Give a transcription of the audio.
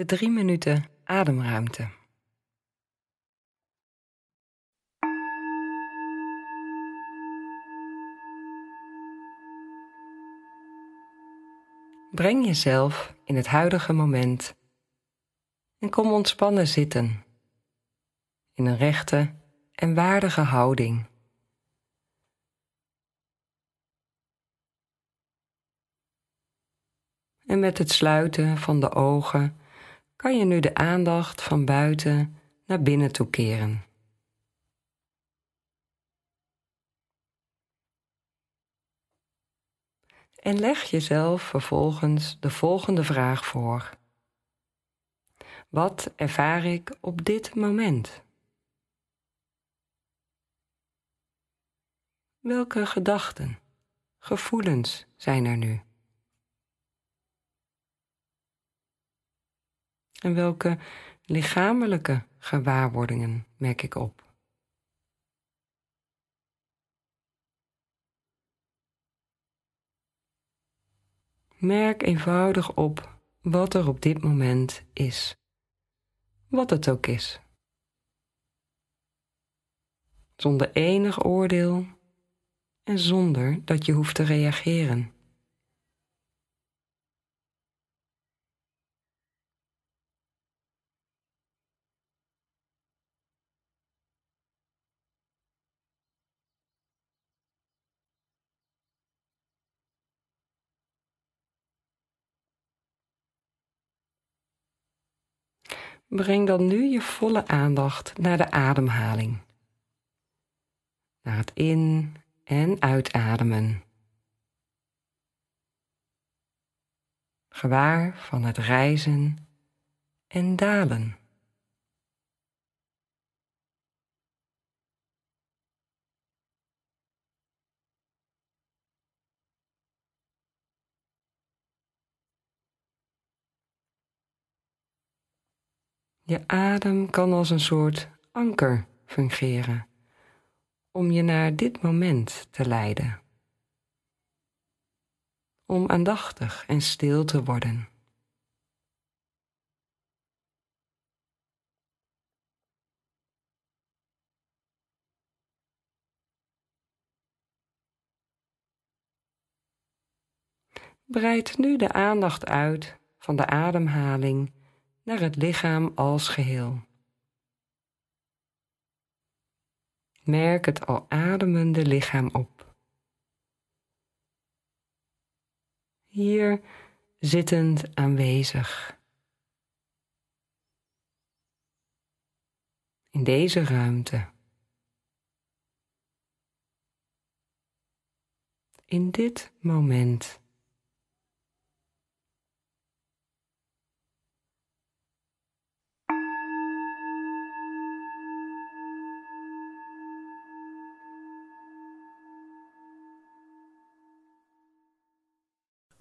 De drie minuten ademruimte. Breng jezelf in het huidige moment en kom ontspannen zitten in een rechte en waardige houding. En met het sluiten van de ogen kan je nu de aandacht van buiten naar binnen toe keren. En leg jezelf vervolgens de volgende vraag voor. Wat ervaar ik op dit moment? Welke gedachten, gevoelens zijn er nu? En welke lichamelijke gewaarwordingen merk ik op? Merk eenvoudig op wat er op dit moment is, wat het ook is. Zonder enig oordeel en zonder dat je hoeft te reageren. Breng dan nu je volle aandacht naar de ademhaling. Naar het in- en uitademen. Gewaar van het reizen en dalen. Je adem kan als een soort anker fungeren om je naar dit moment te leiden. Om aandachtig en stil te worden. Breid nu de aandacht uit van de ademhaling naar het lichaam als geheel. Merk het al ademende lichaam op. Hier zittend aanwezig. In deze ruimte. In dit moment.